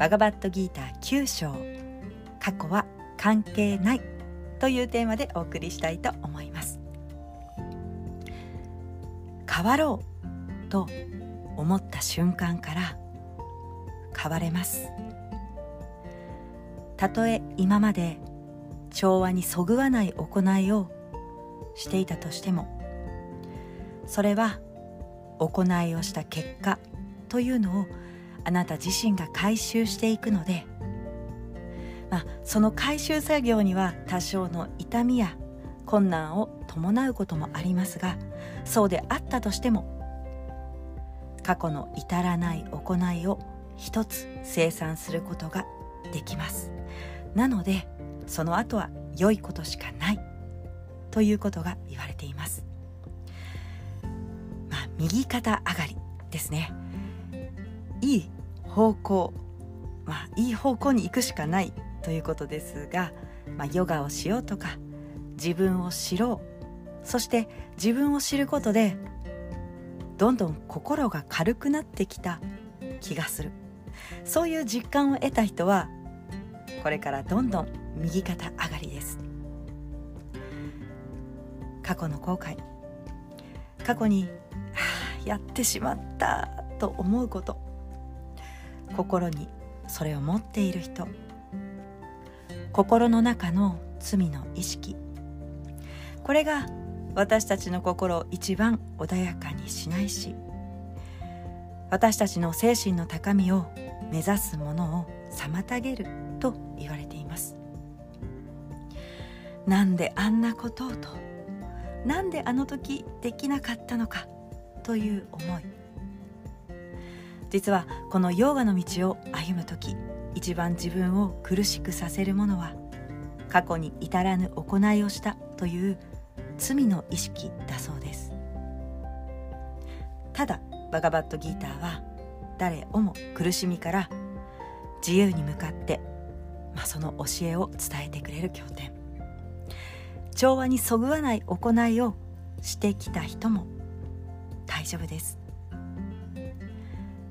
バガバットギーター9章過去は関係ないというテーマでお送りしたいと思います。変わろうと思った瞬間から変われます。たとえ今まで調和にそぐわない行いをしていたとしてもそれは行いをした結果というのをあなた自身が回収していくので、まあ、その回収作業には多少の痛みや困難を伴うこともありますがそうであったとしても過去の至らない行いを一つ生産することができます。なのでその後は良いことしかない。ということが言われています。まあ右肩上がりですね。いい方向まあいい方向に行くしかないということですが、まあ、ヨガをしようとか自分を知ろう。そして自分を知ることでどんどん心が軽くなってきた気がする。そういう実感を得た人はこれからどんどん右肩上がりです。過去の後悔。過去に、はあ、やってしまったと思うこと。心にそれを持っている人。心の中の罪の意識。これが私たちの心を一番穏やかにしないし私たちの精神の高みを目指すものを妨げると言われています。なんであんなことをとなんであの時できなかったのかという思い。実はこのヨーガの道を歩む時一番自分を苦しくさせるものは過去に至らぬ行いをしたという罪の意識だそうです。ただバガバットギーターは誰をも苦しみから自由に向かって、まあ、その教えを伝えてくれる経典。調和にそぐわない行いをしてきた人も大丈夫です。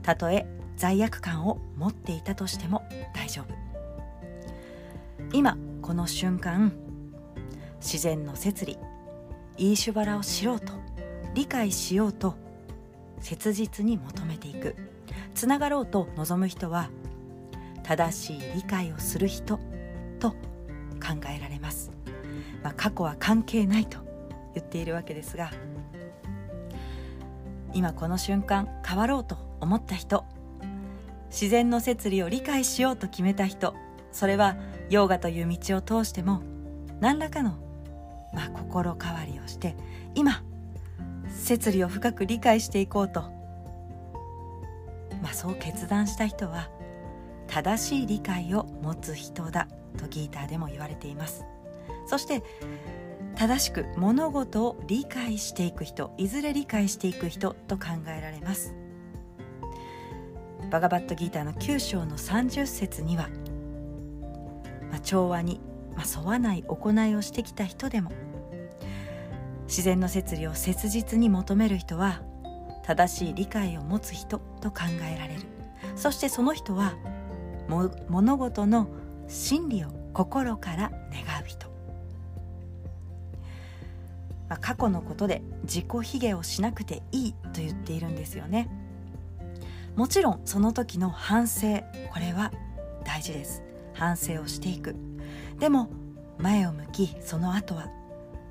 たとえ罪悪感を持っていたとしても大丈夫。今この瞬間自然の摂理イーシュバラを知ろうと理解しようと切実に求めていく。つながろうと望む人は正しい理解をする人と考えられます、まあ、過去は関係ないと言っているわけですが今この瞬間変わろうと思った人。自然の摂理を理解しようと決めた人。それはヨーガという道を通しても何らかの、まあ、心変わりをして今摂理を深く理解していこうと、まあ、そう決断した人は正しい理解を持つ人だとギーターでも言われています。そして正しく物事を理解していく人いずれ理解していく人と考えられます。バガバットギーターの9章の30節には、まあ、調和に、まあ、沿わない行いをしてきた人でも自然の摂理を切実に求める人は正しい理解を持つ人と考えられる。そしてその人は物事の真理を心から願う人、まあ、過去のことで自己卑下をしなくていいと言っているんですよね。もちろんその時の反省これは大事です。反省をしていく。でも前を向きその後は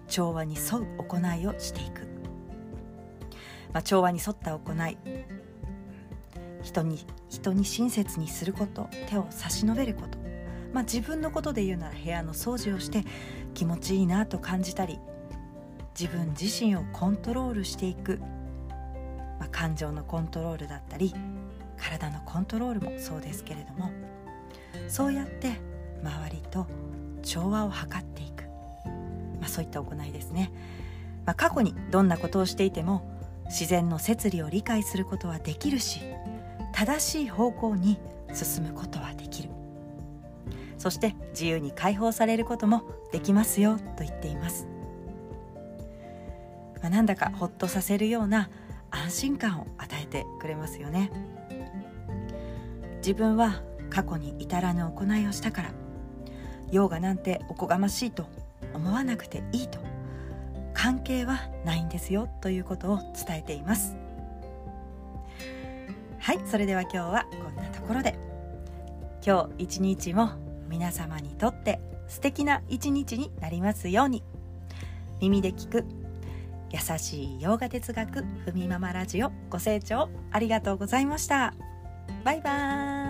調和に沿う行いをしていく、まあ、調和に沿った行い人に人に親切にすること手を差し伸べること、まあ、自分のことで言うなら部屋の掃除をして気持ちいいなと感じたり自分自身をコントロールしていく、まあ、感情のコントロールだったり体のコントロールもそうですけれどもそうやって周りと調和を図っていく、まあ、そういった行いですね、まあ、過去にどんなことをしていても自然の摂理を理解することはできるし正しい方向に進むことはできる。そして自由に解放されることもできますよと言っています、まあ、なんだかほっとさせるような安心感を与えてくれますよね。自分は過去に至らぬ行いをしたから用がなんておこがましいと思わなくていいと関係はないんですよということを伝えています。はいそれでは今日はこんなところで今日一日も皆様にとって素敵な一日になりますように。耳で聞く優しい洋画哲学ふみママラジオご清聴ありがとうございました。バイバーイ。